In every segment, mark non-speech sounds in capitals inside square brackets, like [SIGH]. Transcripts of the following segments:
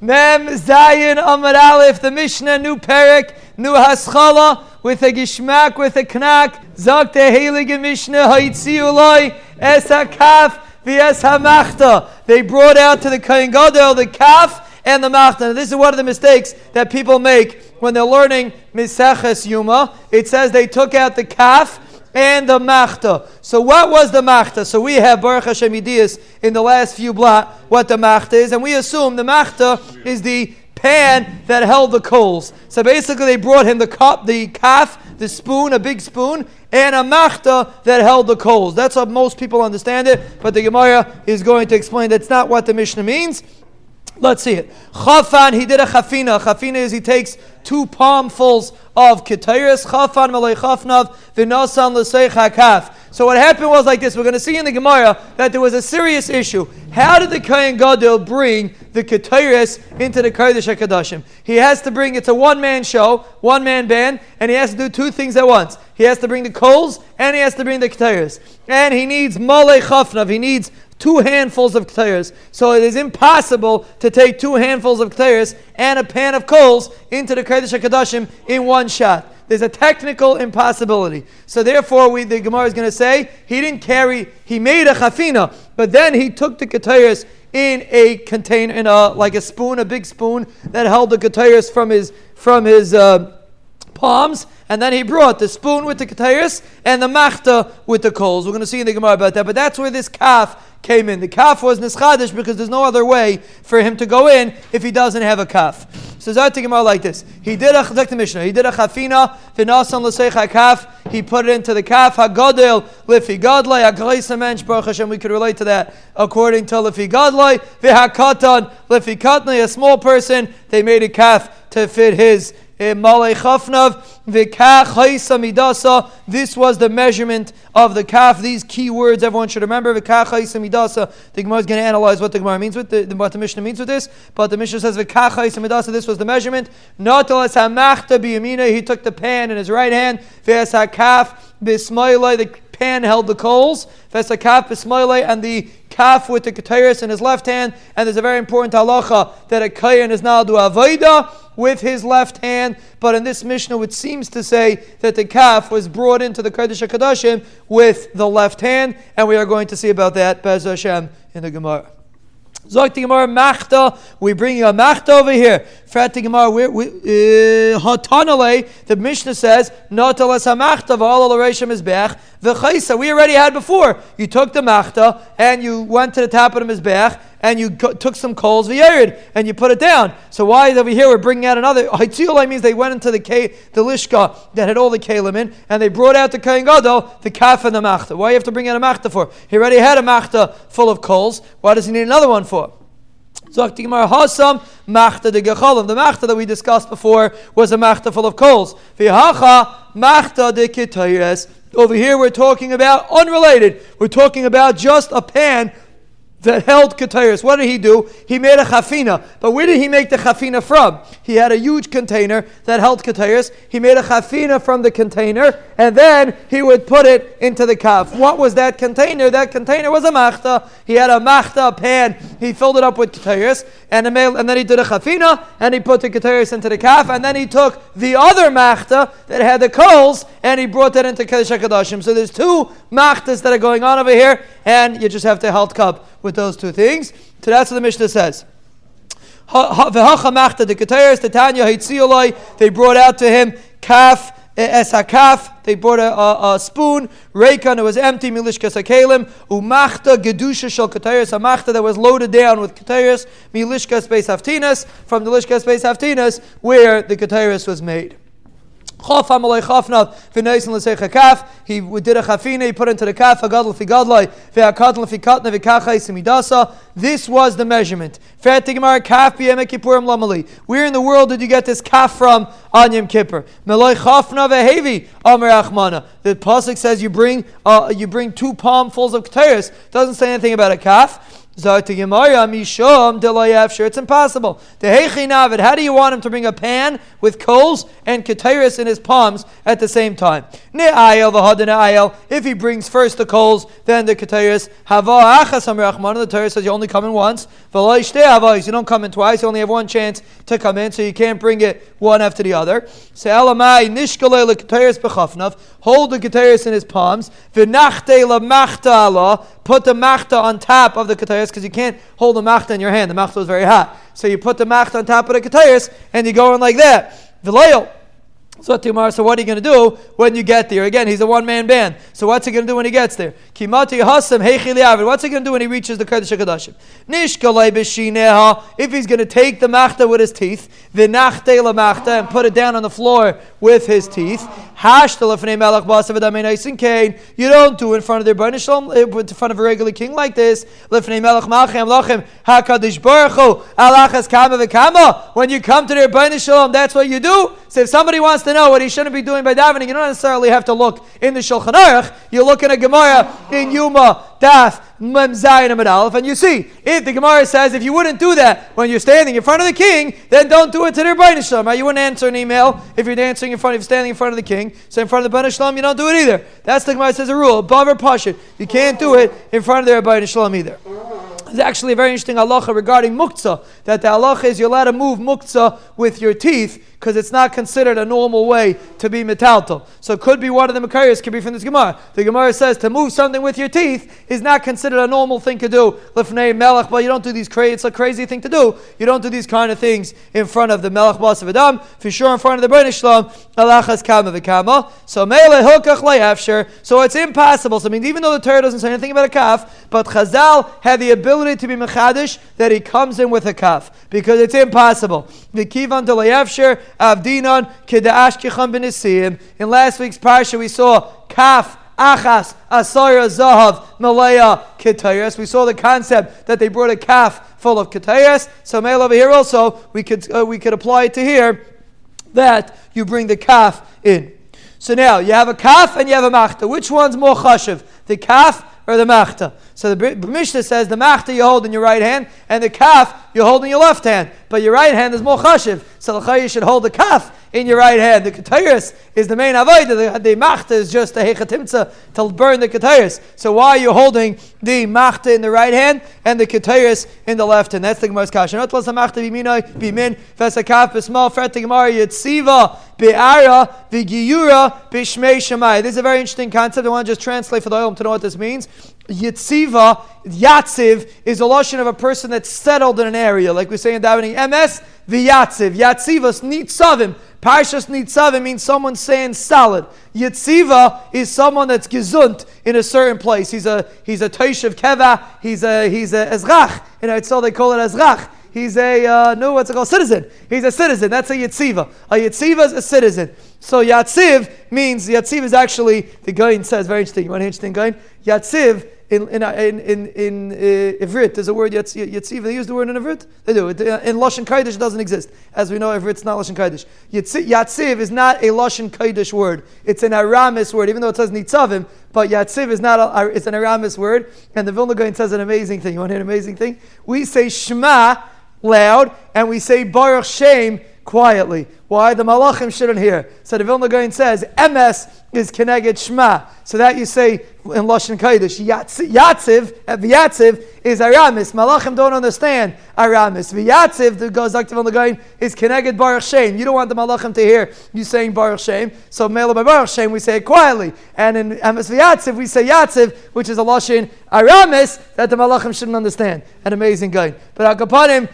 Mem Zayin Amar Aleph, the Mishnah, new Perik, new Haschala, with a Gishmak, with a Knack, Zok the Heilige Mishnah, Haitzi Uloi, Es HaKaf, V'es HaMachta. They brought out to the Kohen Gadol the Kaf and the Machta. This is one of the mistakes that people make when they're learning Miseches Yuma. It says they took out the Kaf and the Machta. So what was the Machta? So we have Baruch Hashem Yidiyas in the last few blot what the Machta is, and we assume the Machta is the pan that held the coals. So basically they brought him the cup, the calf, the spoon, a big spoon, and a machta that held the coals. That's how most people understand it, but the Gemara is going to explain that's not what the Mishnah means. Let's see it. Chafan, he did a chafina. Chafina is he takes two palmfuls of ketayris. Chafan malay chafnav v'nasan l'seich hakaf. So what happened was like this. We're going to see in the Gemara that there was a serious issue. How did the Kohen Gadol bring the ketayris into the Kodesh HaKadoshim? He has to bring, it's a one-man show, one-man band, and he has to do two things at once. He has to bring the coals, and he has to bring the ketayris. And he needs malay chafnav. He needs two handfuls of ketayas. So it is impossible to take two handfuls of ketayas and a pan of coals into the Kodesh HaKadoshim in one shot. There's a technical impossibility. So therefore, we, the Gemara is going to say he didn't carry, he made a chafina, but then he took the ketayas in a container, in a like a spoon, a big spoon that held the ketayas from his from his uh, palms, and then he brought the spoon with the ketayas and the machta with the coals. We're going to see in the Gemara about that, but that's where this calf came in. The calf was nischadish because there's no other way for him to go in if he doesn't have a calf. So Zayt Gemara like this. He did a the Mishnah. He did a chafina v'nasan l'seich calf. He put it into the calf hagodel lifi godlay hagleisa mensch baruch Hashem. We could relate to that according to lifi godlay v'hakatan lifi katnay. A small person. They made a calf to fit his Eh, this was the measurement of the calf. These key words everyone should remember. The Gemara is going to analyze what the Gemara means with the, what the Mishnah means with this. But the Mishnah says this was the measurement. He took the pan in his right hand. The pan held the coals. And the calf with the keteris in his left hand. And there's a very important halacha that a kayan is now do avodah with his left hand. But in this Mishnah, it seems to say that the calf was brought into the Kodesh HaKadoshim with the left hand, and we are going to see about that, Bez Hashem, in the Gemara. Zok the Gemara Machta. We bring a Machta over here. Frat the Gemara. Uh, Hatanale. The Mishnah says Notalas Hamachta v'Alal is We already had before. You took the Machta and you went to the top of the Mizbech and you go, took some coals v'Yerid and you put it down. So why is over here we're bringing out another? Hitzulai means they went into the K, the Lishka that had all the Kalim in and they brought out the Kohen Gadol, the Kaf and the Machta. Why do you have to bring out a Machta for? He already had a Machta full of coals. Why does he need another one for? Zok Gemara Hasam Machta de Gecholim. The Machta that we discussed before was a Machta full of coals. V'hacha Machta de Kitayres. Over here we're talking about unrelated. We're talking about just a pan that held Ketairis. What did he do? He made a chafina. But where did he make the chafina from? He had a huge container that held Ketairis. He made a chafina from the container, and then he would put it into the kaf. What was that container? That container was a machta. He had a machta pan. He filled it up with Ketairis, and, and then he did a chafina, and he put the Ketairis into the kaf, and then he took the other machta that had the coals, and he brought that into Kedesh HaKadoshim. So there's two machtas that are going on over here, and you just have to hold cup with those two things. So that's what the Mishnah says. They brought out to him kaf es hakaf. They brought a, a, a spoon. Reikan it was empty. Milishka sakelim umachta gedusha shel ketayers. A machta that was loaded down with ketayers. Milishka space haftinas from the lishka space haftinas where the ketayers was made. He did a chafina, he put into the kaf, hagadl fi gadlai, ve'akadl fi katna ve'kachai simidasa. This was the measurement. Where in the world did you get this kaf from on Yom Kippur? The pasuk says you bring uh, you bring two palmfuls of keteris. Doesn't say anything about a kaf. It's impossible. How do you want him to bring a pan with coals and katiris in his palms at the same time? If he brings first the coals, then the Rachman. The Torah says you only come in once. You don't come in twice. You only have one chance to come in, so you can't bring it one after the other. Hold the katiris in his palms. Put the machta on top of the katiris because you can't hold the machta in your hand. The machta is very hot. So you put the machta on top of the ketayas and you go in like that. V'loyal. So Timar, so what are you going to do when you get there? Again, he's a one-man band. So what's he going to do when he gets there? Kimati hasam What's he going to do when he reaches the Kodesh HaKadoshim? Nishkalei. If he's going to take the machta with his teeth, v'nachte machta and put it down on the floor with his teeth. You don't do in front of their Rebbeinu Shalom, eh, in front of a regular king like this. When you come to their Rebbeinu Shalom, that's what you do. So if somebody wants to know what he shouldn't be doing by davening, you don't necessarily have to look in the Shulchan Aruch. You look in a Gemara in Yuma Daf Mem Zayin Amid Aleph, and you see if the Gemara says if you wouldn't do that when you're standing in front of the king, then don't do it to their Rebbeinu Shalom. You wouldn't answer an email if you're dancing in front of standing in front of the king. So in front of the Rebbeinu Shalom, you don't do it either. That's the Gemara says a rule. Above Bavar Pashit. You can't do it in front of the Rebbeinu Shalom either. There's actually a very interesting halacha regarding muktzah, that the halacha is you're allowed to move muktzah with your teeth, because it's not considered a normal way to be metaltal. So it could be one of the Makarias, could be from this Gemara. The Gemara says to move something with your teeth is not considered a normal thing to do. Lifnei melech, but you don't do these crazy, it's a crazy thing to do. You don't do these kind of things in front of the melech bas of Adam, for sure in front of the Rebbeinu Shalom, alachas kama v'kama. So mele hilkach le'afsher. So it's impossible. So I mean, even though the Torah doesn't say anything about a calf, but Chazal had the ability to be mechadish that he comes in with a kaf because it's impossible. In last week's parsha, we saw Kaf Achas Asara Zahav Malaya Ketayas. We saw the concept that they brought a calf full of Ketayas. So male over here also we could uh, we could apply it to here that you bring the calf in. So now you have a calf and you have a machta. Which one's more chashiv? The calf or the machta? So the Mishnah says the machta you hold in your right hand, and the kaf you hold in your left hand. But your right hand is more chashiv. So the you should hold the kaf in your right hand. The ketayris is the main avodah. The, the machta is just a hechatimtza to burn the ketayris. So why are you holding the machta in the right hand and the ketayris in the left hand? That's the Gemara's kasha. Not plus machta b'minoi b'min v'sakaf b'smal fret the Gemara yitziva be'ara v'giyura b'shmei shemai. This is a very interesting concept. I want to just translate for the oil to know what this means. Yitziva, Yatziv, is a lotion of a person that's settled in an area, like we say in davening. MS, V'yatziv. Yatzivas, Nitzavim. Parshas Nitzavim means someone saying solid. Yitziva is someone that's gezunt in a certain place. He's a he's a Toshav Keva. He's a he's a Ezrach. It's all they call it Ezrach. He's a uh, no, what's it called? Citizen. He's a citizen. That's a yitziva. A yitziva is a citizen. So yatziv means yatziv is actually the guy says very interesting. You want an interesting guy? Yatziv in in in in, in uh, Ivrit, there's a word Yatziv. They use the word in Ivrit. They do. It, uh, in Lashon Kodesh doesn't exist, as we know. Ivrit's not Lashon Kodesh. Yatziv is not a Lashon Kodesh word. It's an Aramis word, even though it says Nitzavim. But Yatziv is not. A, it's an Aramis word. And the Vilna Gaon says an amazing thing. You want to hear an amazing thing? We say Shema loud, and we say Baruch Shem quietly. Why? The Malachim shouldn't hear. So the Vilna Gaon says, MS is Keneged Shema. So that you say in Lashon Kodesh, Yatziv, at V'yatziv is Aramis. Malachim don't understand Aramis. V'yatziv, the goes like the Vilna Gaon, is Keneged Baruch Shem. You don't want the Malachim to hear you saying Baruch Shem. So Mela by Baruch Shem, we say it quietly. And in MS V'yatziv, we say Yatziv, which is a Lashon Aramis, that the Malachim shouldn't understand. An amazing guy. But Akapanim,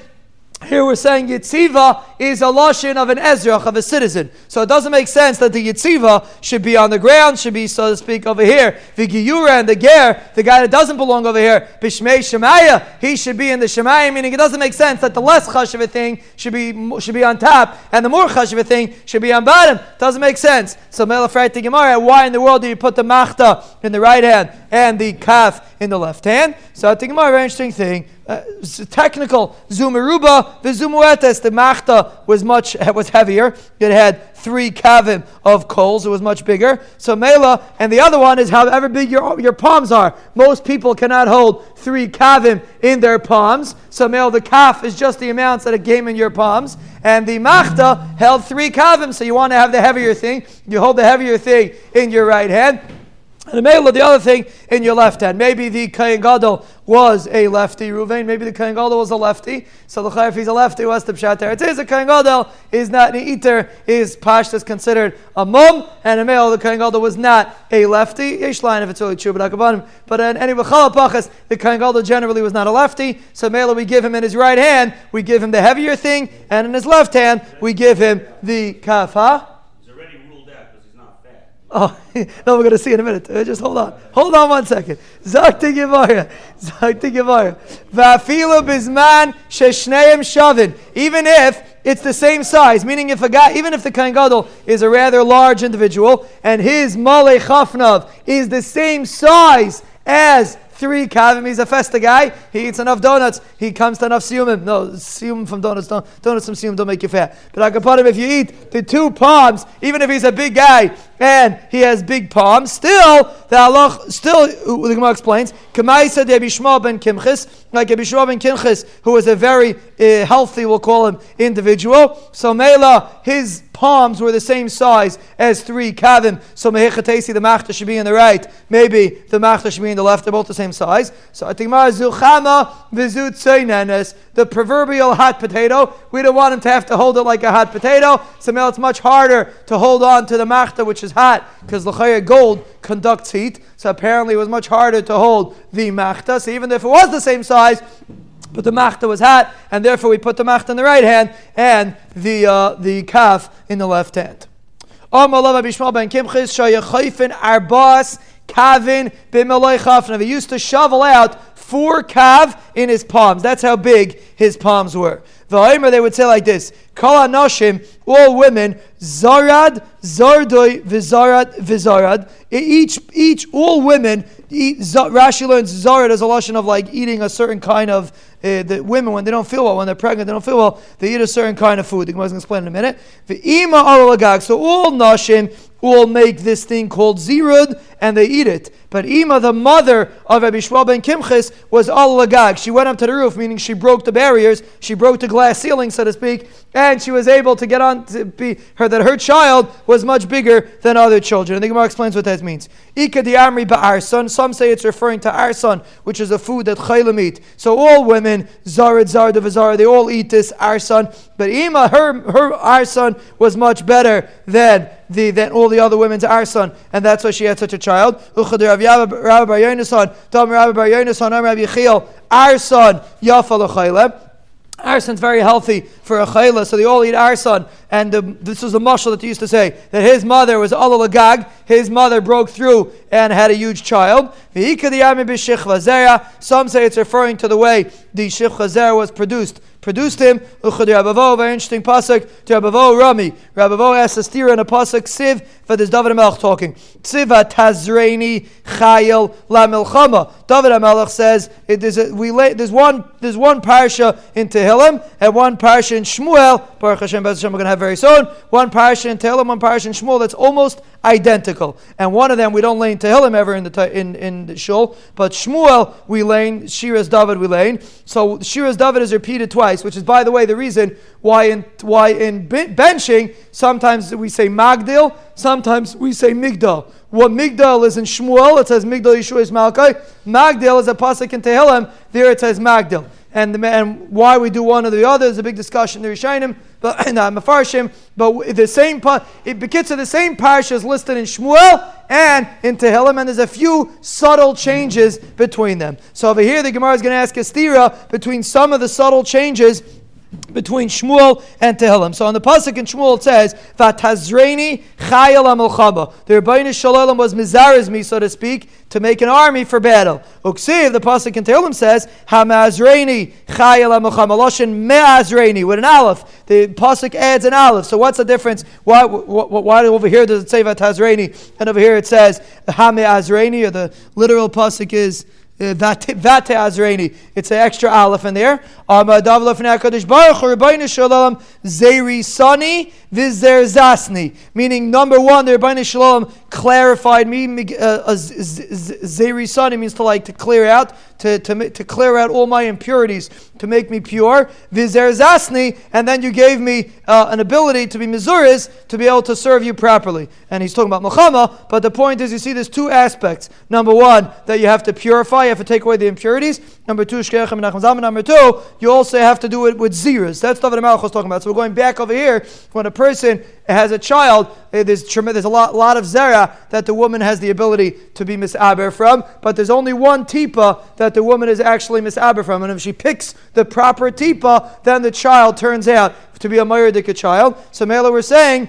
here we're saying Yitziva is a lashon of an Ezrach, of a citizen. So it doesn't make sense that the Yitziva should be on the ground, should be, so to speak, over here. The Giyura and the Ger, the guy that doesn't belong over here, Bishmei Shemaya, he should be in the Shemaya, meaning it doesn't make sense that the less chash of a thing should be, should be on top and the more chash of a thing should be on bottom. Doesn't make sense. So Melafrat the Gemara, why in the world do you put the Machta in the right hand and the Kaf in the left hand? So I think a very interesting thing uh, technical zumeruba v'zumuetes. The machta was much [LAUGHS] was heavier. It had three kavim of coals. It was much bigger. So Mela, and the other one is however big your, your palms are. Most people cannot hold three kavim in their palms. So Mela, the kaf is just the amounts that it came in your palms. And the machta held three kavim. So you want to have the heavier thing. You hold the heavier thing in your right hand. And the male, the other thing in your left hand. Maybe the Kayan Gadol was a lefty, Ruvain. Maybe the Kayan Gadol was a lefty. So the if he's a lefty, what's the pshat? It is a Kayan Gadol is not an eater, is pash is considered a mum, and a male, the Kayan Gadol was not a lefty. Yesh line if it's really true, but bottom. But in any pachas, the Kayan Gadol generally was not a lefty. So male, we give him in his right hand, we give him the heavier thing, and in his left hand, we give him the kaf. Oh, [LAUGHS] no, we're going to see in a minute. Uh, just hold on. Hold on one second. Zakti Gemara. [LAUGHS] Zakti Gemara. Va'afilu bizman sheshneim shavin. Even if it's the same size, meaning if a guy, even if the Kohen Gadol is a rather large individual and his Malay Chafnav is the same size as three kavim. He's a festa guy. He eats enough donuts. He comes to enough siyumim. No, siyum from donuts. Don't, donuts from siyum don't make you fat. But I can put him if you eat the two palms, even if he's a big guy and he has big palms, still the Allah, still the Gemara explains. Kamaisa de Bishma ben Kimchis, like Bishma ben Kimchis, who was a very uh, healthy, we'll call him, individual. So Mela, his palms were the same size as three kavim. So mehechatesi, the machta should be in the right. Maybe the machta should be in the left. They're both the same size. So I think Zulchama vizut the proverbial hot potato. We don't want him to have to hold it like a hot potato. So Mela, it's much harder to hold on to the machta, which is hot, because the gold conducts heat. So apparently it was much harder to hold the machta. So even if it was the same size, but the machta was hot, and therefore we put the machta in the right hand and the uh, the kaf in the left hand. Kavin b'meloi He used to shovel out four kav in his palms. That's how big his palms were. They would say like this: Kol anoshim, all women, zarad, zardoi, v'zarad, v'zarad. Each, each, all women. Eat, Rashi learns zarad as a lashon of like eating a certain kind of uh, the women when they don't feel well, when they're pregnant, they don't feel well, they eat a certain kind of food. The Gemara is going to explain in a minute. So all nashim will make this thing called zirud and they eat it. But Ima, the mother of Rabbi Shmuel ben Kimchis, was al lagag. She went up to the roof, meaning she broke the barriers, she broke the glass ceiling, so to speak, and she was able to get on to be her that her child was much bigger than other children. And the Gemara explains what that means. Ika di amri ba'arson. Some say it's referring to arson, which is a food that chaylim eat. So all women, zarid, zard, vazara, they all eat this arson. But Ima, her her arson was much better than the than all the other women women's arson, and that's why she had such a child. Arson yafa Arson's very healthy for a chayla, so they all eat arson. And the, this was a mushal that they used to say that his mother was Allah Lagag, his mother broke through and had a huge child. Some say it's referring to the way the Shich was produced produced him. Uchad Rabavo, very interesting pasuk to Rabavo Rami. Rabavo asks a steer in a pasuk Siv, for this David Melch talking. Siva Tazreini Chayil La Milchama. David Melch says it, there's, a, we lay, there's one there's one parsha in Tehillim and one parsha in Shmuel. Baruch Hashem, Baruch Hashem, we're going to have very soon. One parsha in Tehillim, one parsha in Shmuel. That's almost identical. And one of them we don't lay in Tehillim ever in the in in the shul, but Shmuel we lay in Shiras David we lay in. So Shiras David is repeated twice, which is by the way the reason why in why in benching sometimes we say Magdil, sometimes we say Migdal. What Migdal is in Shmuel, it says Migdal Yeshua is Malkai. Magdil is a pasuk in Tehillim. There it says Magdil and, the, and why we do one or the other is a big discussion in the Rishayim, but in [CLEARS THROAT] uh, Mefarshim. But the same it begins to the same parsha is listed in Shmuel and in Tehillim, and there's a few subtle changes between them. So over here, the Gemara is going to ask Estira between some of the subtle changes between Shmuel and Tehillim. So on the pasuk in Shmuel it says, "Vatazreini chayil amelchaba." The Rebbeinu Shalom was mizares me, so to speak, to make an army for battle. Uksiv, the pasuk in Tehillim says, "Hamazreini chayil amelchaba." Loshin me'azreini with an aleph. The pasuk adds an aleph. So what's the difference? Why, why, why over here does it say "Vatazreini" and over here it says "Hame'azreini"? Or the literal pasuk is Uh, Vate Azreini. It's an extra aleph in there. Um, uh, Zeri Sani Vizer Zasni. Meaning, number one, the Rabbeinu Shalom clarified me. Uh, Zeri Sani means to like to clear out, to, to, to clear out all my impurities, to make me pure. Vizer Zasni, and then you gave me uh, an ability to be Mizuris, to be able to serve you properly. And he's talking about Muhammad, but the point is, you see, there's two aspects. Number one, that you have to purify, you have to take away the impurities. Number two, Number two, you also have to do it with Ziras. That's what the Malach was talking about. So we're going back over here. When a person has a child, eh, there's, there's a lot, lot of Zera that the woman has the ability to be misaber from, but there's only one tipa that the woman is actually misaber from. And if she picks the proper tipa, then the child turns out to be a Mayurdika child. So Mela, we're saying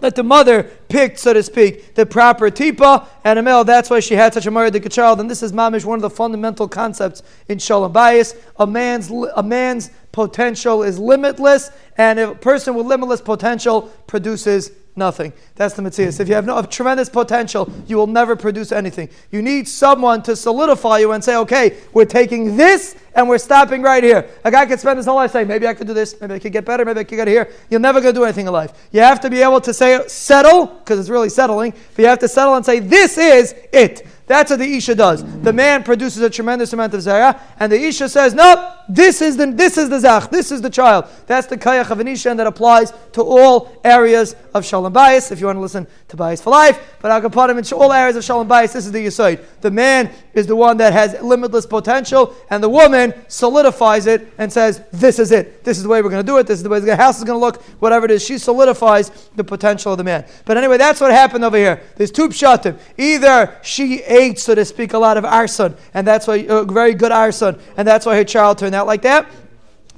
that the mother picked, so to speak, the proper tipa and a male. That's why she had such a Mayurdika child. And this is mamish one of the fundamental concepts in Shalom Bayis. A man's a man's potential is limitless, and a person with limitless potential produces nothing. That's the mitzvah. If you have no, tremendous potential, you will never produce anything. You need someone to solidify you and say, okay, we're taking this and we're stopping right here. A guy could spend his whole life saying, maybe I could do this, maybe I could get better, maybe I could get here. You're never going to do anything in life. You have to be able to say, settle, because it's really settling, but you have to settle and say, this is it. That's what the Isha does. The man produces a tremendous amount of Zayah, and the Isha says, Nope, this is the this is the Zach, this is the child. That's the Kayach of an Isha, and that applies to all areas of Shalom Bayis, if you want to listen to for life. But I'll put him in all areas of Shalom Bayis, this is the Yisoid. The man is the one that has limitless potential, and the woman solidifies it and says, This is it. This is the way we're going to do it. This is the way the house is going to look, whatever it is. She solidifies the potential of the man. But anyway, that's what happened over here. There's two pshatim. Either she ate, so to speak, a lot of arson, and that's why uh, very good arson, and that's why her child turned out like that.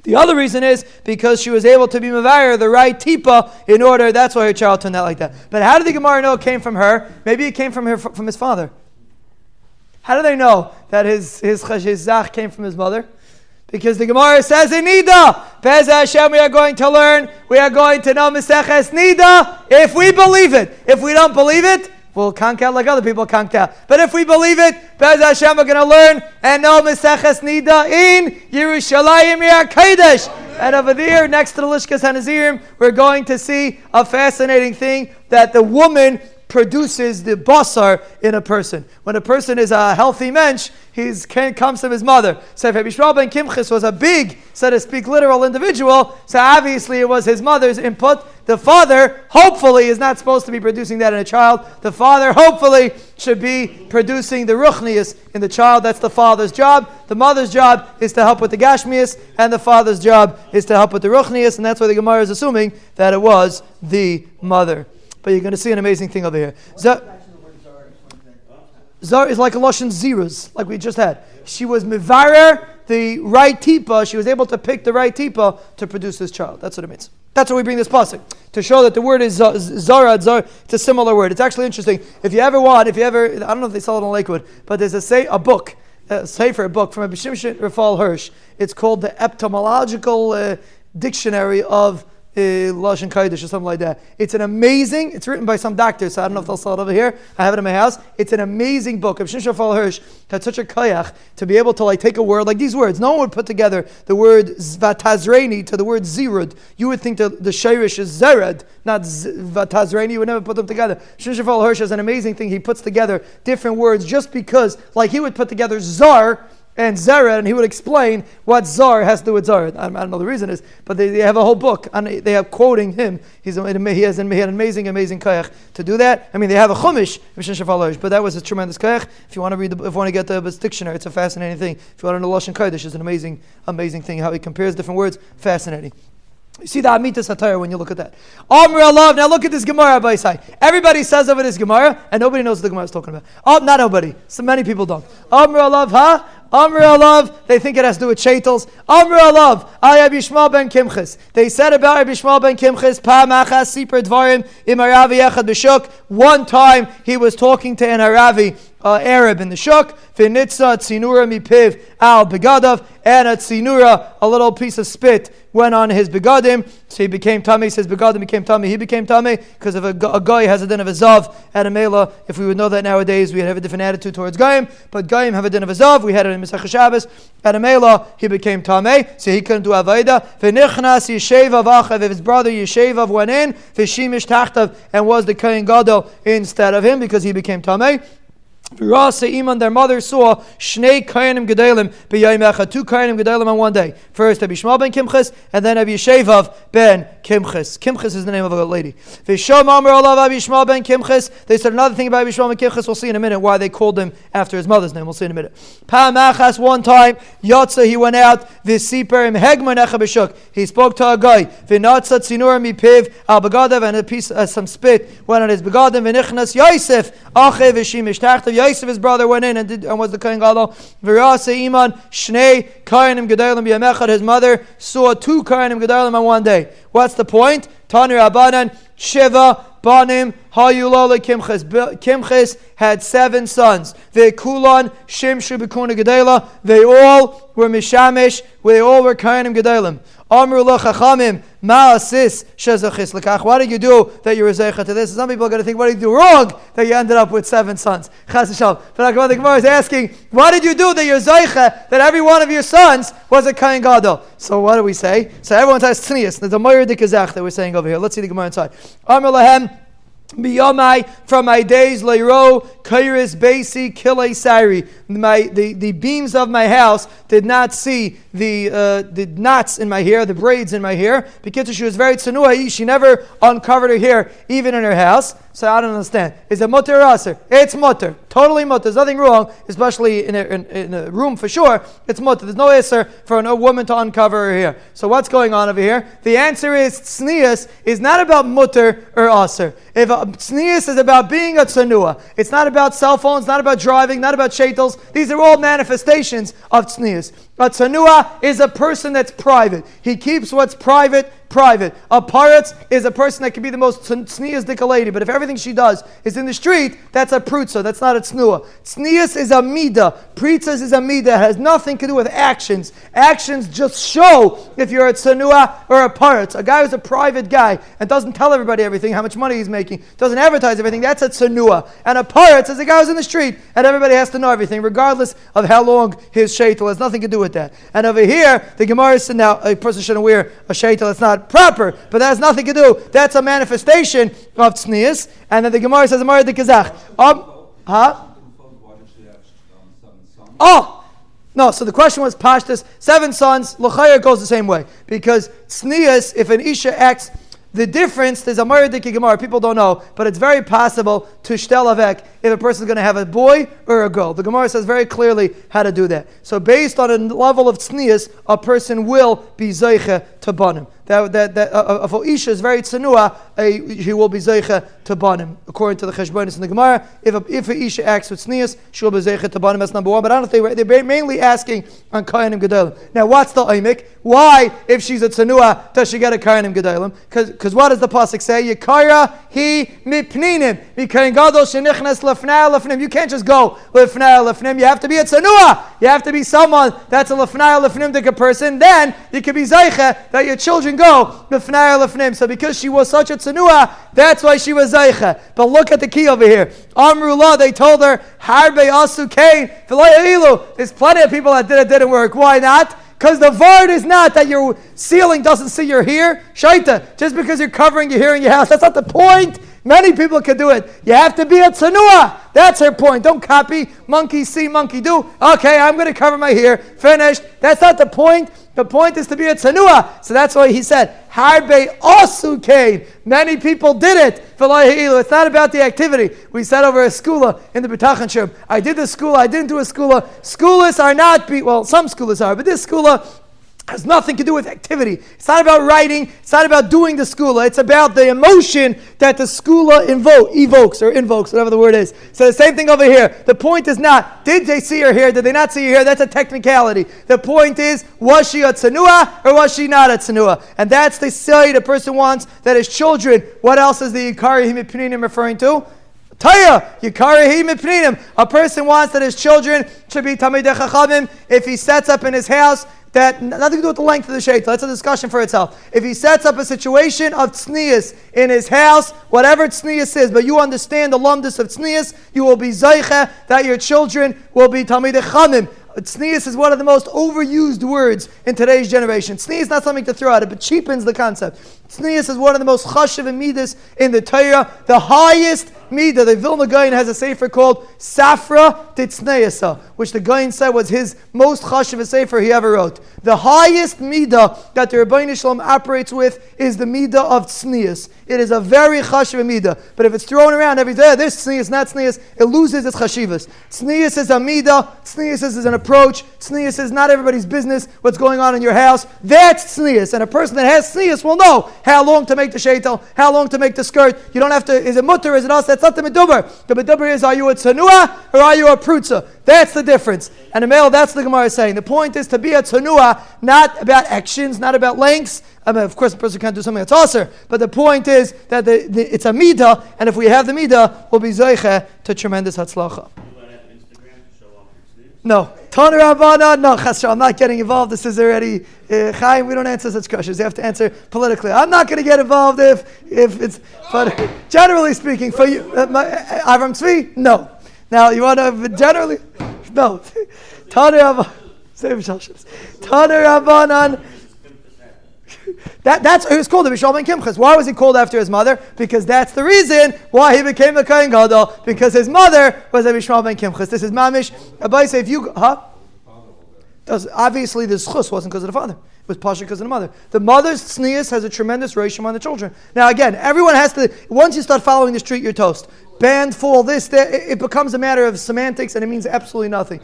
The other reason is because she was able to be Mavir, the right tipa, in order, that's why her child turned out like that. But how did the Gemara know it came from her? Maybe it came from her from his father. How do they know that his his, his zach came from his mother? Because the Gemara says in Nida, Bez Hashem, we are going to learn, we are going to know Meseches Nida if we believe it. If we don't believe it, we'll conk out like other people conk out. But if we believe it, Bez Hashem, we're going to learn and know Meseches Nida in Yerushalayim Kodesh. And over there, next to the Lishkas Hanazirim, we're going to see a fascinating thing that the woman produces the basar in a person. When a person is a healthy mensch, he comes from his mother. So if Rabbi ben Kimchis was a big, so to speak, literal individual, so obviously it was his mother's input. The father, hopefully, is not supposed to be producing that in a child. The father, hopefully, should be producing the ruchnius in the child. That's the father's job. The mother's job is to help with the gashmius, and the father's job is to help with the ruchnius, and that's why the Gemara is assuming that it was the mother. But you're going to see an amazing thing over here. Zar is like a Lashon Ziras, like we just had. She was Mivarer, the right tipa. She was able to pick the right tipa to produce this child. That's what it means. That's why we bring this pasuk to show that the word is zara. Zara. It's a similar word. It's actually interesting. If you ever want, if you ever, I don't know if they sell it in Lakewood, but there's a say a book, a sefer book from a Bishimshin Rafal Hirsch. It's called the Etymological uh, Dictionary of uh, Uh, Lashon Kodesh or something like that. It's an amazing, it's written by some doctor, so I don't know if they'll sell it over here. I have it in my house. It's an amazing book. If Shishafal Hirsch had such a kayach to be able to like take a word like these words, no one would put together the word Vatazreni to the word Zirud. You would think that the Shirish is Zered, not Vatazreni. You would never put them together. Shishafal Hirsch has an amazing thing. He puts together different words just because, like he would put together Zar and Zara, and he would explain what Zar has to do with Zar. I don't know the reason is, but they, they have a whole book, and they have quoting him. He's he has he had an amazing, amazing kayach to do that. I mean, they have a chumash, but that was a tremendous kayach. If you want to read, the, if you want to get the dictionary, it's a fascinating thing. If you want to know Lashon Kodesh, it's an amazing, amazing thing how he compares different words. Fascinating. You see the Amitas Hatayr when you look at that. Amr Allah. Now look at this Gemara by side. Everybody says over this Gemara, and nobody knows what the Gemara is talking about. Oh, not nobody. So many people don't. Amr Allah, huh? Amr Alav, they think it has to do with Shaitels. Amr Alav, Ayab Yishmael ben Kimchis. They said about Rabbi Yishmael ben Kimchis, Pa Machas Sipr Dvarim, Imaravi Echad B'Shuk. One time he was talking to an Aravi uh, Arab in the shuk. V'nitza tzinura mipiv al begadav, and a tzinura, a little piece of spit, went on his begadim, so he became tummy. Says begadim became tummy. He became tummy because if a, a guy has a din of a zav at a mela, if we would know that nowadays, we'd have a different attitude towards goyim. But goyim have a din of a zav. We had it in Misach Shabbos. At a mela, he became tummy, so he couldn't do avaida. V'nichnas yishevav achav. If his brother Yeshevav went in, v'shimish tachtav, and was the kohen gadol instead of him because he became tummy. Rasa Iman, their mother saw Shnei Kainim Gedalim b'Yayim two Kainim Gedalim on one day. First Shmuel ben Kimchas, and then Shevav ben Kimchas. Kimchas is the name of a lady. V'Shom Amar Olav Rabbi Shmuel ben Kimchas. They said another thing about Rabbi Shmuel ben Kimchas. We'll see in a minute why they called him after his mother's name. We'll see in a minute. Pa'amachas one time Yotza he went out V'Siper im Hegman B'Shuk. He spoke to a guy V'Natza Tzinur mipiv al Begadav and a piece uh, some spit went on his Begadim V'Nichnas Yosef Achev V'Shimish Tachtav Yosef, his brother, went in and, did, and was the Kohen Gadol. Virasa Iman, Shnei, Kohenim Gedalim B'Yamechad. His mother saw two Kohenim Gedalim on one day. What's the point? Tanir Abanan, Shiva, Banim, Hayulola Kimches. Kimches had seven sons. They Kulon, Shimshu Bikuna Gedela. They all were Mishamish, they all were Kohenim Gedalim. Amru Chachamim, Ma'asis Shezachis Lekach. What did you do that you were Zeicha to this? Some people are going to think, what did you do wrong that you ended up with seven sons? Chas. But the Gemara is asking, what did you do that you're Zeicha that every one of your sons was a Kain Gadol? So what do we say? So everyone says Tznius. There's a Moyer Dikazach that we're saying over here. Let's see the Gemara inside. Amru Lahem. Biyamai from my days leiro kairis basi kile sari. My the, the beams of my house did not see the uh, the knots in my hair, the braids in my hair. Because she was very tsanua, she never uncovered her hair even in her house. So I don't understand. Is it mutter or aser? It's mutter. Totally mutter. There's nothing wrong, especially in a, in, in a room for sure. It's mutter. There's no aser for a woman to uncover her hair. So what's going on over here? The answer is tznius is not about mutter or aser. If tznius is about being a tsanua, it's not about cell phones, not about driving, not about shaitels. These are all manifestations of tznius. A tsanua is a person that's private. He keeps what's private private. A paretz is a person that can be the most tznias lady, but if everything she does is in the street, that's a prutza, that's not a tznua. Tznias is a mida. Pritzas is a mida. It has nothing to do with actions. Actions just show if you're a tzanua or a paretz. A guy who's a private guy and doesn't tell everybody everything, how much money he's making, doesn't advertise everything, that's a tzanua. And a paretz is a guy who's in the street and everybody has to know everything, regardless of how long his shaitel has nothing to do with that. And over here, the Gemara said now a person shouldn't wear a shaitel, it's not proper, but that has nothing to do. That's a manifestation of tznius. And then the Gemara says, "Amar the Kazach." Um, huh? Oh. No, so the question was Pashtas, seven sons, Lachaya goes the same way. Because tznius, if an Isha acts the difference, there's a Maridiki Gemara, people don't know, but it's very possible to shtel avek if a person is going to have a boy or a girl. The Gemara says very clearly how to do that. So based on a level of tznius, a person will be zeiche to banim. That, that, that, uh, if Isha is very tsanua, he will be zeiche to banim. According to the Cheshbonis in the Gemara, if a, if a Isha acts with tznius, she will be zeiche to banim. That's number one. But I don't think they're mainly asking on Kayanim Gedalim. Now, what's the Imik? Why, if she's a tsanua, does she get a Kayanim Gedalim? Because what does the pasuk say? Yikara he mipninim. Because gadol shenichnes lefnei lefnim. You can't just go lefnei lefnim. You have to be a tsanua. You have to be someone that's a lefnei lefnim person. Then you can be zeiche that your children go lefnei lefnim. So because she was such a tsanua, that's why she was zeiche. But look at the key over here. Amrullah, they told her harbe asu kain There's plenty of people that did it didn't work. Why not? Because the vard is not that your ceiling doesn't see your hair. Shaita, just because you're covering your hair in your house, that's not the point. Many people can do it. You have to be a tsanua. That's her point. Don't copy. Monkey see, monkey do. Okay, I'm going to cover my hair. Finished. That's not the point. The point is to be a tsanua. So that's why he said, Harbe osukein. Many people did it. It's not about the activity. We said over a skula in the B'tachan. I did the skula, I didn't do a skula. Skulas are not, be, well, some skulas are, but this skula has nothing to do with activity. It's not about writing. It's not about doing the skula. It's about the emotion that the skula invo- evokes or invokes, whatever the word is. So the same thing over here. The point is not, did they see her here? Did they not see her here? That's a technicality. The point is, was she a tsanua or was she not a tsanua? And that's the side a person wants that his children, what else is the Ikari Himipininim referring to? Taya, Yikarahi Mipninim. A person wants that his children should be Tamidei Chachamim if he sets up in his house that nothing to do with the length of the shaitel. That's a discussion for itself. If he sets up a situation of tznius in his house, whatever tznius is, but you understand the lumdus of tznius, you will be zaycha that your children will be tamidei chamim. Tznius is one of the most overused words in today's generation. Tznius is not something to throw at it, but cheapens the concept. Tznius is one of the most chashiv midas in the Torah. The highest midah, the Vilna Gaon has a sefer called Safra Titzneisa, which the Gaon said was his most chashiv sefer he ever wrote. The highest midah that the Rabbi Shalom operates with is the midah of tznius. It is a very chashiv midah. But if it's thrown around every day, this tznius, not tznius, it loses its chashivas. Tznius is a midah. Tznius is an approach. Tznius is not everybody's business what's going on in your house. That's tznius. And a person that has tznius will know how long to make the shaitel, how long to make the skirt. You don't have to, is it mutter, is it us? That's not the medubar. The medubar is, are you a tsanua or are you a prutza? That's the difference. And a male, that's the Gemara is saying. The point is to be a tsanua, not about actions, not about lengths. I mean, of course, a person can't do something that's awesome, but the point is that the, the, it's a midah, and if we have the midah, we'll be zeiche to tremendous hatzlacha. No. Tana Rabbanan, no, Chasra, I'm not getting involved. This is already, uh, Chaim, we don't answer such questions. You have to answer politically. I'm not going to get involved if, if it's, but generally speaking, for you, uh, my, uh, Avram Tzvi, no. Now, you want to, generally, no. Tana Rabbanan, Tana Rabbanan, [LAUGHS] that, that's it was called the Mishal ben Kimchas. Why was he called after his mother? Because that's the reason why he became a Kohen Gadol. Because his mother was a Mishal ben Kimchas. This is Mamish. Abai say if you huh? Does, obviously the schus wasn't because of the father. It was partially because of the mother. The mother's tznius has a tremendous ratio on the children. Now again, everyone has to. Once you start following the street, you're toast. Band full, this, that, it becomes a matter of semantics, and it means absolutely nothing.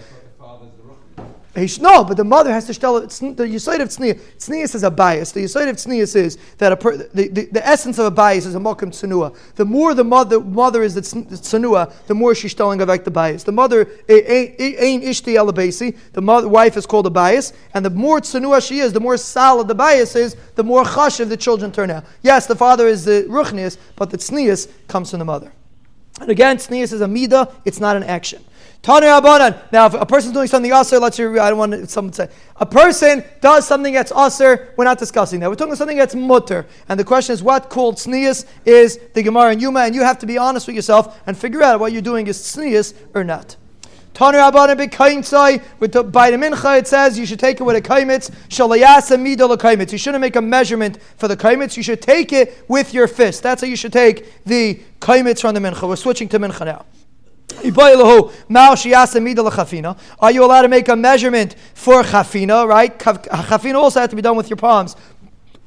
No, but the mother has to tell. The yisoid of tznius, tznius is a bias. The yisoid of tznius is that a per, the, the, the, essence of a bias is a mokum tsunua. The more the mother mother is the tsunua, the more she's telling about the bias. The mother ain't ishti elabasi. The mother, wife is called a bias, and the more tsunua she is, the more solid the bias is, the more chashiv the children turn out. Yes, the father is the ruchnius, but the tznius comes from the mother. And again, tznius is a midah; it's not an action. Tanu Abanan. Now, if a person's doing something usher, let's hear, I don't want someone to say. A person does something that's usher, we're not discussing that. We're talking about something that's mutter. And the question is, what called tznius is the Gemara and Yuma, and you have to be honest with yourself and figure out what you're doing is tznius or not. Tanu Abanan b'kaimtzai, with the, by the mincha it says you should take it with a kaimitz, shalayasa midol kaimitz. You shouldn't make a measurement for the kaimitz, you should take it with your fist. That's how you should take the kaimitz from the mincha. We're switching to mincha now. Are you allowed to make a measurement for chafina, right? Chafina also has to be done with your palms.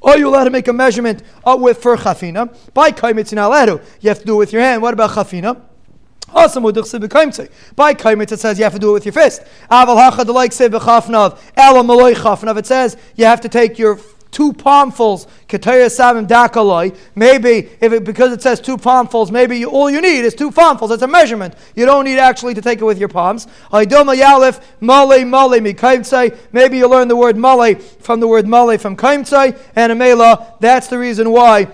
Are you allowed to make a measurement uh, with for chafina? By kaimitz, you're. You have to do it with your hand. What about chafina? By kaimitz, it says you have to do it with your fist. It says you have to take your two palmfuls. Maybe if it, because it says two palmfuls, maybe you, all you need is two palmfuls. It's a measurement. You don't need actually to take it with your palms. Maybe you learn the word male from the word male from kaimtzai and amela. That's the reason why.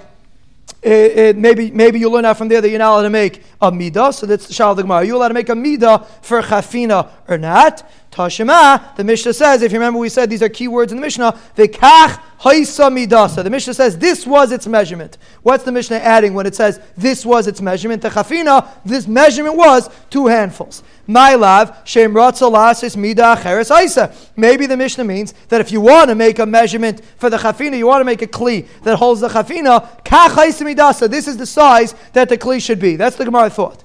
It, it, maybe maybe you learn out from there that you're not allowed to make a midah. So that's the shal. Are you allowed to make a midah for chafina or not? The Mishnah says, if you remember, we said these are key words in the Mishnah. V'kach haisa midasa. The Mishnah says this was its measurement. What's the Mishnah adding when it says this was its measurement? The chafina, this measurement was two handfuls. My love, shem ratzalasis mida cheres. Maybe the Mishnah means that if you want to make a measurement for the chafina, you want to make a kli that holds the chafina, kach haisa midasa. This is the size that the kli should be. That's the Gemara thought.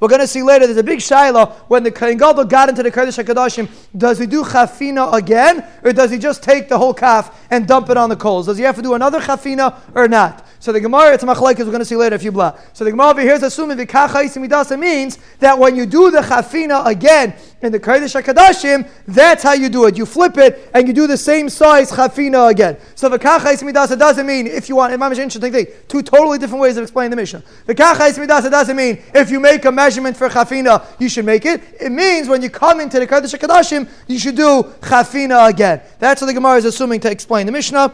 We're going to see later, there's a big shiloh when the Kohen Gadol got into the Kodesh HaKadoshim, does he do chafina again, or does he just take the whole calf and dump it on the coals? Does he have to do another chafina or not? So the Gemara, it's a machlaik, we're going to see later, if you blah. So the Gemara over here is assuming midasa means that when you do the chafina again in the Kodesh HaKadoshim, that's how you do it. You flip it and you do the same size chafina again. So the midasa doesn't mean if you want, it's an interesting thing, two totally different ways of explaining the Mishnah. The midasa doesn't mean if you make a measurement for chafina, you should make it. It means when you come into the Kodesh HaKadoshim, you should do chafina again. That's what the Gemara is assuming to explain the Mishnah.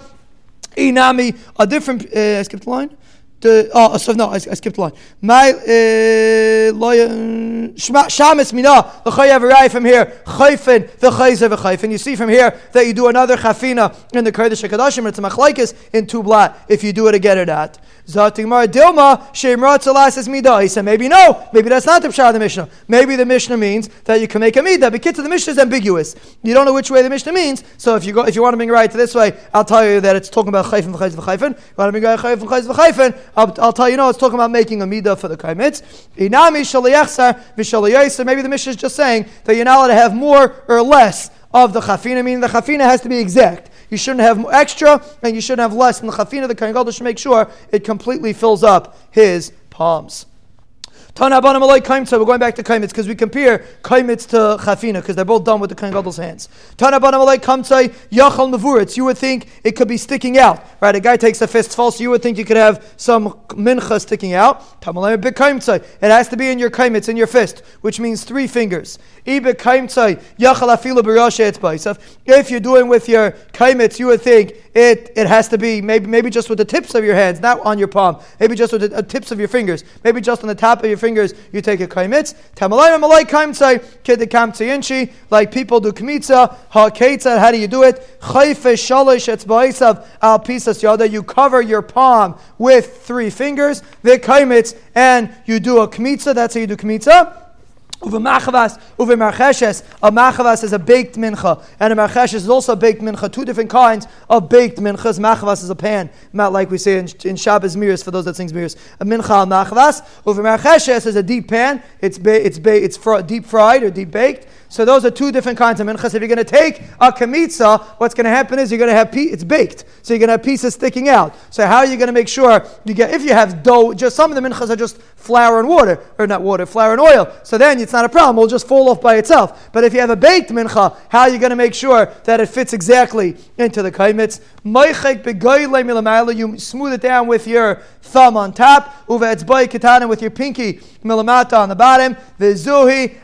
Inami, a different, uh, I skipped the line. The, oh, so no, I, I skipped the line. My lawyer. shamis mina the from here chayfin the chayzer chayfin. You see from here that you do another chafina in the kodesh kadashim. It's a machlekes in two blat if you do it again or not. Zatigmar Dilma, Shemrat Salas Midah. He said, maybe no, maybe that's not the Pshah of the Mishnah. Maybe the Mishnah means that you can make a Midah. But the Mishnah is ambiguous. You don't know which way the Mishnah means. So if you go, if you want to bring right to this way, I'll tell you that it's talking about Chayfin V'chayz V'chayfin. You want to bring right Chayfin V'chayz V'chayfin, I'll, I'll tell you, no, it's talking about making a Midah for the Kaimitz. Inami Shaliyachsar V'shaliyayser. Maybe the Mishnah is just saying that you're not allowed to have more or less of the chafina, meaning the chafina has to be exact. You shouldn't have extra, and you shouldn't have less. And the chafina, the Kohen Gadol should make sure it completely fills up his palms. Tana Alay Kaimtza. We're going back to Kaimitz because we compare Kaimitz to Chafina because they're both done with the Kohen Gadol's hands. Tana Alay Kaimtza Yachal Mavuritz. You would think it could be sticking out, right? A guy takes a fist false. You would think you could have some mincha sticking out. Tamalay Big Kaimtza. It has to be in your Kaimitz, in your fist, which means three fingers. Yachal. If you're doing with your Kaimitz, you would think it, it has to be maybe, maybe just with the tips of your hands, not on your palm. Maybe just with the uh, tips of your fingers. Maybe just on the top of your fingers, you take a kaimitz. Tamalayim malay kaimtzai, kid like people do kmitza, ha how do you do it? Chayfe shalish etzbaisav al pisas yada, you cover your palm with three fingers, the kaimitz, and you do a kmitza, that's how you do kmitza. Uve machavas, uve marcheshes. A machavas is a baked mincha, and a marcheshes is also a baked mincha. Two different kinds of baked minchas. Machavas is a pan, not like we say in, in Shabbos mirrors for those that sings mirrors. A mincha machavas. Uve marcheshes is a deep pan. It's ba- it's ba- it's fr- deep fried or deep baked. So those are two different kinds of minchas. If you're going to take a kamitza, what's going to happen is you're going to have pe- it's baked, so you're going to have pieces sticking out. So how are you going to make sure you get? If you have dough, just some of the minchas are just flour and water, or not water, flour and oil. So then it's not a problem; it'll just fall off by itself. But if you have a baked mincha, how are you going to make sure that it fits exactly into the kaimitz? You smooth it down with your thumb on top, with your pinky milamata on the bottom.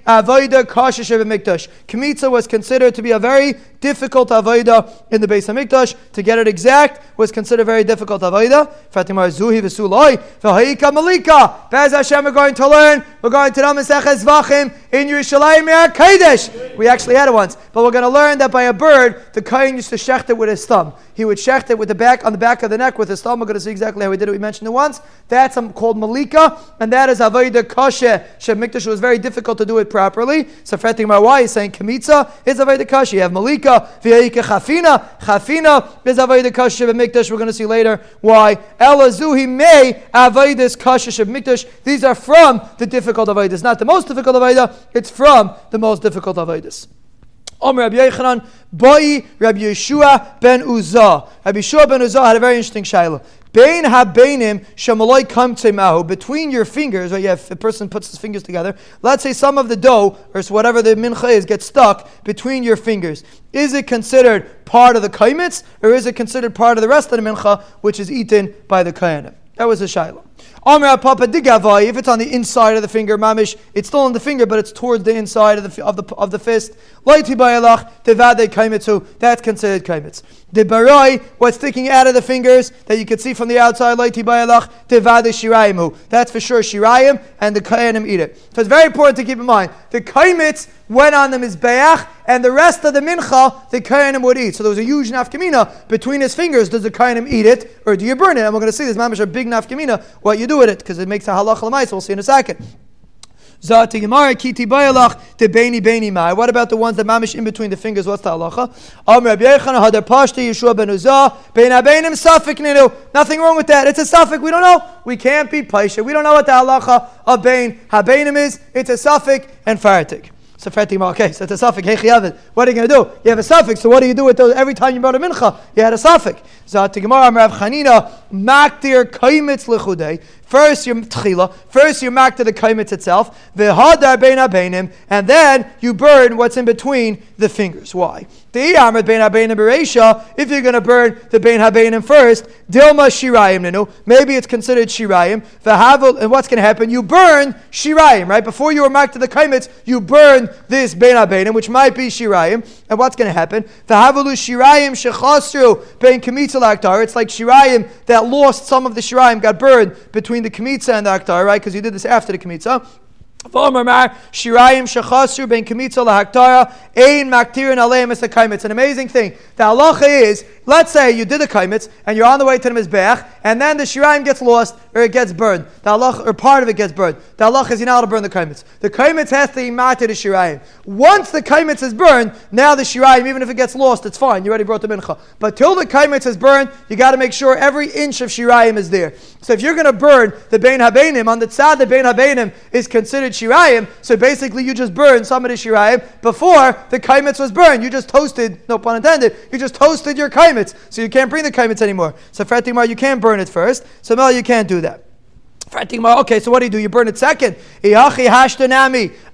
Avoida Mikdash. Was considered to be a very difficult avoida in the Beis Hamikdash. To get it exact was considered very difficult avoida. Fatimar zuhi v'suloi v'ha'ika malika. Bez Hashem, we're going to learn. We're going to learn Vachim in Yerushalayim Kodesh. We actually had it once, but we're going to learn that by a bird, the kohen used to shecht it with his thumb. He would shecht it with the back on the back of the neck with his thumb. We're going to see exactly how he did it. We mentioned it once. That's called malika, and that is avoida koshe. Shem Mikdash was very difficult to do it properly. So Fatimar why he's saying kamitza is avodah kasha. You have malika, v'yayika chafina. Chafina is avodah kasha mikdash. We're going to see later why. Elazuhi may avodah kasha mikdash. These are from the difficult avodas, not the most difficult avodah. It's from the most difficult avodas. Omer Rabbi Yechanan, Boi Rabbi Yeshua ben Uzzah. Rabbi Yeshua ben Uzzah had a very interesting shaila. Bein habeinim shamaloi kamtemahu. Between your fingers, right? If a person puts his fingers together, let's say some of the dough or whatever the mincha is gets stuck between your fingers. Is it considered part of the kaimitz, or is it considered part of the rest of the mincha, which is eaten by the kayanim? That was a Papa. If it's on the inside of the finger, mamish, it's still on the finger, but it's towards the inside of the of the of the fist. Kaimitzu. That's considered kaimitz. The barai, what's sticking out of the fingers that you can see from the outside, shiraimu. That's for sure shirayim, and the kayanim eat it. So it's very important to keep in mind the kaimitz went on the mizbeach, and the rest of the mincha the kayanim would eat. So there was a huge nafkamina between his fingers. Does the kayanim eat it, or do you burn it? And we're going to see this mamish a big nafkamina. What you do with it, because it makes a halach l'mais. We'll see in a second. Zati Gemara Kiti Bayalach de Beini Beini Mai. What about the ones that mamish in between the fingers? What's the halacha? Am Rabbi Yechon Hadar Pashti Yeshua ben Uzah Bein Abeinim Safik Ninu. Nothing wrong with that. It's a safek. We don't know. We can't be paisha. We don't know what the halacha of Bein Habeinim is. It's a safek and faratik. So okay, so it's a safek. Hey, what are you going to do? You have a safek. So what do you do with those? Every time you brought a mincha, you had a safek. Zati Gemara Rav Chanina Maktir Kaimitz Lechudei First, you're tchila. First, you mark to the kaimitz itself. V'hadar bein abeinim, and then you burn what's in between the fingers. Why? If you're going to burn the bein habeinim first, dilma shirayim nenu. Maybe it's considered shirayim. And what's going to happen? You burn shirayim, right? Before you were marked to the kaimitz, you burn this bein habeinim, which might be shirayim. And what's going to happen? V'havalu shirayim shechasru bein kamitza laktar. It's like shirayim that lost some of the shirayim, got burned between the kamitza and the aktar, right? Because you did this after the Aleim It's an amazing thing. The halacha is, let's say you did a kaimitz and you're on the way to the Mizbech, and then the Shirayim gets lost or it gets burned. The halacha, or part of it gets burned. The halacha is you're not allowed to burn the kaimitz. The kaimitz has to imate the Shirayim. Once the kaimitz is burned, now the Shirayim, even if it gets lost, it's fine. You already brought the mincha. But till the kaimitz is burned, you got to make sure every inch of Shirayim is there. So if you're going to burn the Bein Habeinim, on the tzad the Bein Habeinim is considered Shirayim, so basically you just burn some of the Shirayim before the kaimitz was burned. You just toasted, no pun intended, you just toasted your kaimitz. So you can't bring the kaimitz anymore. So Fretimar, you can't burn it first. So Mel, you can't do that. Okay, so what do you do? You burn it second.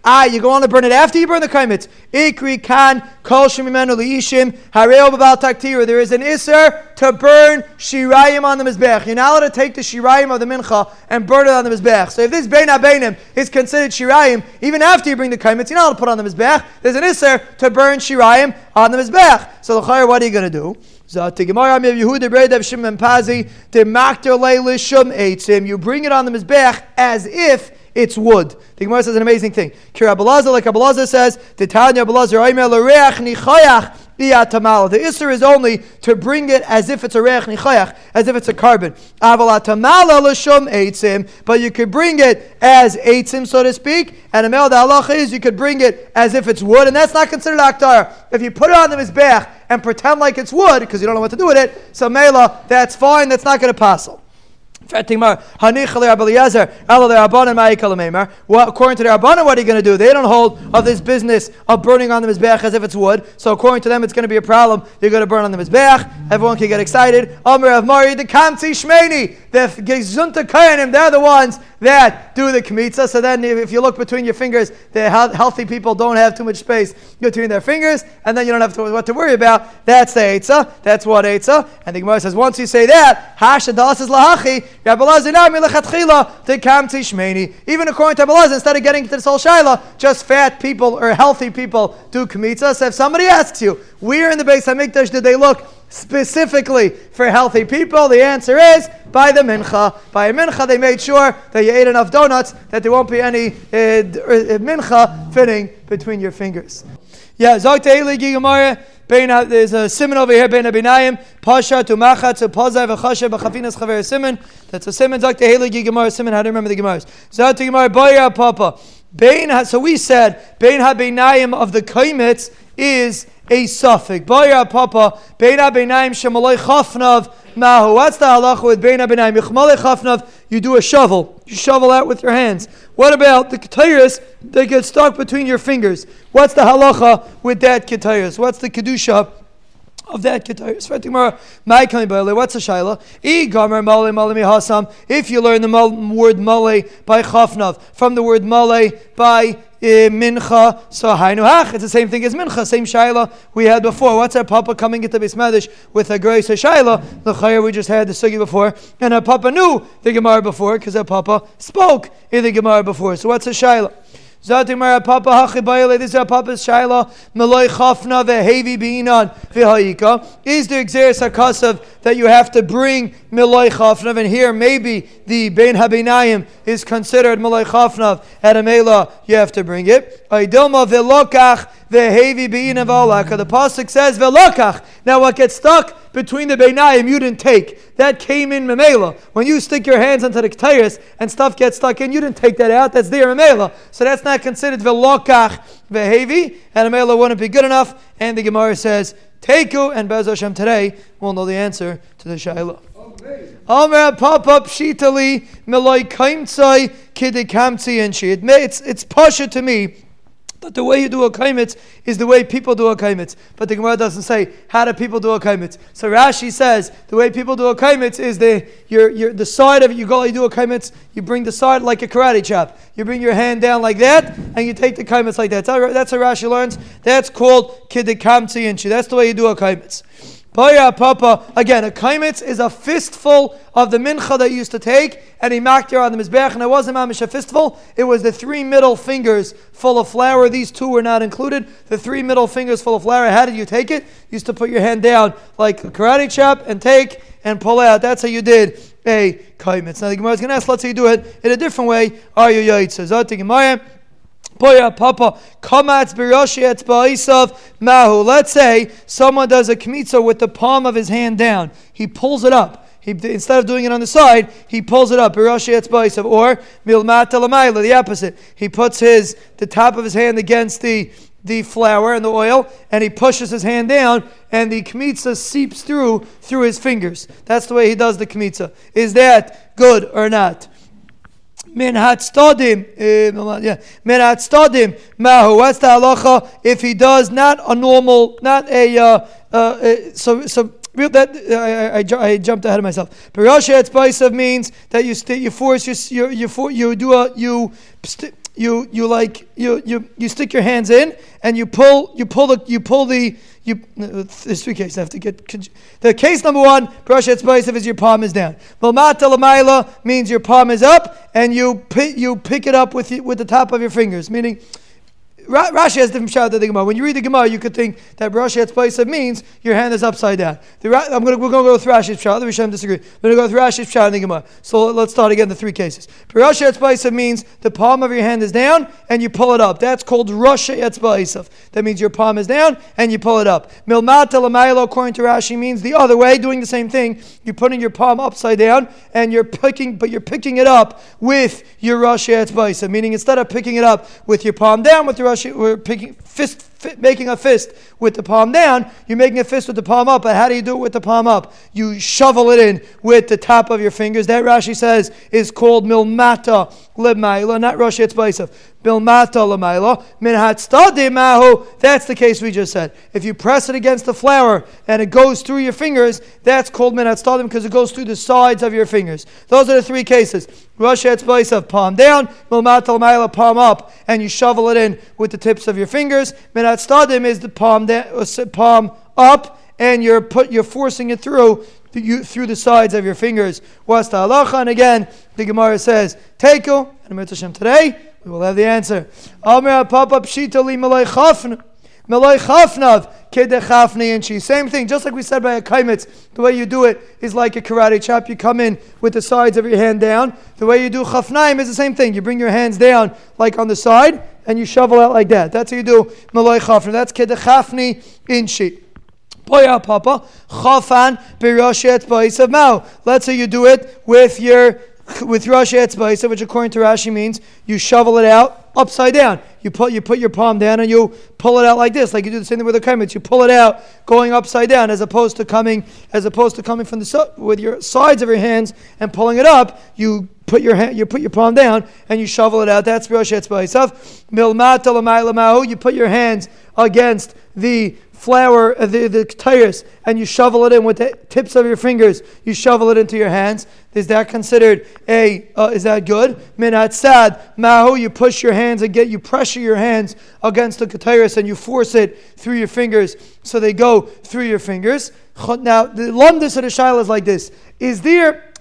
Ah, you go on to burn it after you burn the kaimitz. Ikri kan kol. There is an iser to burn shirayim on the mizbech. You're not allowed to take the shirayim of the mincha and burn it on the mizbech. So if this bein abeinim is considered shirayim, even after you bring the kaimitz, you're not allowed to put on the mizbech. There's an iser to burn shirayim on the mizbech. So the what are you going to do? The Gemara Mev Pazi. You bring it on the mizbech as if it's wood. The Gemara says an amazing thing. Kira Abelazar, like Abelazar says, the Isser is only to bring it as if it's a reach nichayach, as if it's a carbon. But you could bring it as eitzim, so to speak. And a mel the halacha is you could bring it as if it's wood, and that's not considered aktar. If you put it on the mizbech and pretend like it's wood because you don't know what to do with it, so mela, that's fine. That's not going to pass. According to the Rabbanan, what are you going to do? They don't hold of this business of burning on the Mizbeach as if it's wood. So according to them, it's going to be a problem. You're going to burn on the Mizbeach. Everyone can get excited. Amr of Mari, the Kamti Shmeni, the Gezunta Kayanim, they're the ones that do the Kmitza. So then if you look between your fingers, the healthy people don't have too much space between their fingers, and then you don't have to, what to worry about. That's the Eitzah. That's what Eitzah. And the Gemara says, once you say that, Hashadas is Lahachi, even according to Abelaz, instead of getting to this whole shaila, just fat people or healthy people do kmitza. So if somebody asks you, where in the base. Beis Hamikdash did they look specifically for healthy people? The answer is by the mincha. By a mincha, they made sure that you ate enough donuts that there won't be any uh, uh mincha fitting between your fingers. Yeah, Zok Te'eli Gigamara. There's a simon over here, Ben Abinayim, Pasha to Machat to Pazav Achasha Bachafinas Chaver Simon. That's a simon. Dr. Haley Gemara Simon. How do you remember the Gemaras? Zot Gemara Boya Papa. Bain. So we said Bain Habinayim of the Kaimitz is a safek. Boya Papa. Bain Habinayim Shemaloi Chafnav. Mahu. What's the halacha with Bain Habinayim? Yichmalei Chafnav. You do a shovel. You shovel out with your hands. What about the ketayras that get stuck between your fingers? What's the halacha with that ketayras? What's the kedusha of that ketayras? What's the shaila? If you learn the word male by chafnav from the word male by Eh, mincha, so hainu. It's the same thing as mincha, same shaila we had before. What's Rav Papa coming into Bismadish with a grace shaila? The chayr we just had the sugi before, and Rav Papa knew the Gemara before because Rav Papa spoke in the Gemara before. So what's a shaila? Zatimar Papa Hachibayale, this is a Papa's Shaila, Malay Chafna vehevi Biinan Vihayika. Is there Gzeiras HaKasav that you have to bring Malay Chafnav? And here maybe the Ben Habinayim is considered Malay Chafnav. At Amela, you have to bring it. Aidilma Velokach vehevi of Valaka. The Pasuk says Velokach. Now what gets stuck? between the Beinayim you didn't take. That came in Mamela. When you stick your hands into the Ketayas and stuff gets stuck in, you didn't take that out. That's there Mamela. So that's not considered Velokach Vehevi, and Mamela wouldn't be good enough. And the Gemara says, Teku, and Bez Hashem today we'll know the answer to the Shaila. Omer pop up shitali meloi kaimtsai kidikamtsi and she. It's it's pasha to me that the way you do a kaimitz is the way people do a kaimitz. But the Gemara doesn't say how do people do a kaimitz. So Rashi says the way people do a kaimitz is the your, your, the side of it, you go, you do a kaimitz, you bring the side like a karate chop. You bring your hand down like that, and you take the kaimitz like that. That's how, that's how Rashi learns. That's called kidikamtzi inchi. That's the way you do a kaimitz. Paya Papa, again, a kaimitz is a fistful of the mincha that you used to take, and he knocked on the mizbech, and it wasn't mamish a fistful, it was the three middle fingers full of flour. These two were not included. The three middle fingers full of flour, how did you take it? You used to put your hand down like a karate chop and take and pull out. That's how you did a kaimitz. Now the Gemara is going to ask, let's say you do it in a different way. Are you yaitz? Zati Gemara. Boya Papa Kamatz Biroshet Ba'isav Mahu. Let's say someone does a kmitza with the palm of his hand down. He pulls it up. He, instead of doing it on the side, he pulls it up. Or milmata the opposite. He puts his the top of his hand against the the flour and the oil, and he pushes his hand down, and the kmitza seeps through through his fingers. That's the way he does the kmitza. Is that good or not? Min hatstadim, yeah, min hatstadim mahu. What's the halacha if he does not a normal, not a uh, uh, so so. Real, that I, I, I, jumped ahead of myself. Parasha Etzbaisav means that you st- you force your you you, you do a you st- you you like you you you stick your hands in and you pull you pull the you pull the you, there's three cases. I have to get. The case number one, Parashat Tzbaisav, is your palm is down. Malmata Lamaila means your palm is up and you pick, you pick it up with, with the top of your fingers, meaning Rashi has different shot than the Gemara. When you read the Gemara, you could think that Rashi Etzpaisa means your hand is upside down. The, I'm gonna, we're going to go with Rashi's shot. The Rishon disagree. We're going to go with Rashi's shot in the Gemara. So let's start again the three cases. Rashi Etzpaisa means the palm of your hand is down and you pull it up. That's called Rashi Etzpaisa. That means your palm is down and you pull it up. Milmata Lamaylo, according to Rashi, means the other way, doing the same thing. You're putting your palm upside down and you're picking, but you're picking it up with your Rashi Etzpaisa. Meaning instead of picking it up with your palm down with your Rashi, we're picking fist, making a fist with the palm down. You're making a fist with the palm up. But how do you do it with the palm up? You shovel it in with the top of your fingers. That Rashi says is called milmata lemaila, not Rashi Etzbaisav. Bilmata. That's the case we just said. If you press it against the flour and it goes through your fingers, that's called min because it goes through the sides of your fingers. Those are the three cases. Rosh of palm down, lamaila palm up, and you shovel it in with the tips of your fingers. Min is the palm down, uh, palm up, and you're put you're forcing it through through the sides of your fingers. What's the halacha? And again, the Gemara says, Teiko, and Hashem today, we will have the answer. Papa Malay Chafna. Malay Chafnav. Same thing, just like we said by a kaimitz, the way you do it is like a karate chop. You come in with the sides of your hand down. The way you do chafnaim is the same thing. You bring your hands down like on the side and you shovel out like that. That's how you do Malay Chafna. That's Kedechafni in she. Poya Papa, Chafan Biroshet Baisav Mao. Let's say you do it with your with Rashi Etzbaisa, which according to Rashi means you shovel it out upside down. You put you put your palm down and you pull it out like this, like you do the same thing with the kaimets. You pull it out going upside down, as opposed to coming as opposed to coming from the with your sides of your hands and pulling it up. You put your hand, you put your palm down and you shovel it out. That's Rosh Etzbaisa. Milmata You put your hands against the flour, uh, the, the tires, and you shovel it in with the tips of your fingers, you shovel it into your hands. Is that considered a, uh, is that good? Minat sad, mahu, you push your hands and get, you pressure your hands against the ketairis and you force it through your fingers so they go through your fingers. Now, the lumdus of the shaila is like this. Is there,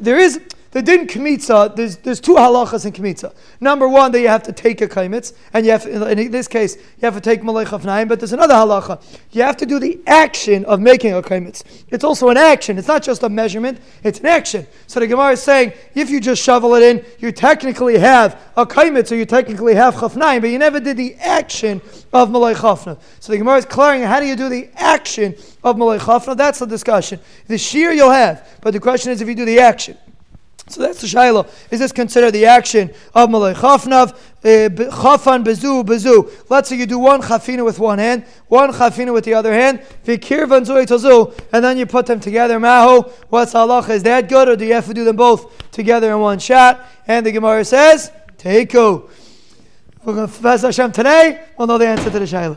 there is, the din kmitza, there's, there's two halachas in kmitza. Number one, that you have to take a kaimitz, and you have, in this case, you have to take malach of naim, but there's another halacha. You have to do the action of making a kaimitz. It's also an action. It's not just a measurement, it's an action. So the Gemara is saying, if you just shovel it in, you technically have a kaimitz, or you technically have chafnaim, but you never did the action of malach chafna. So the Gemara is clearing, how do you do the action of malach chafna? That's the discussion. The shear you'll have, but the question is if you do the action. So that's the shaila. Is this considered the action of malay chafnav? Eh, chafan bezu bezu. Let's say you do one chafina with one hand, one chafina with the other hand, vikir vanzui tozu, and then you put them together. Maho, what's halacha? Is that good, or do you have to do them both together in one shot? And the Gemara says, teiko. We're going to Hashem today. We'll know the answer to the Shaila.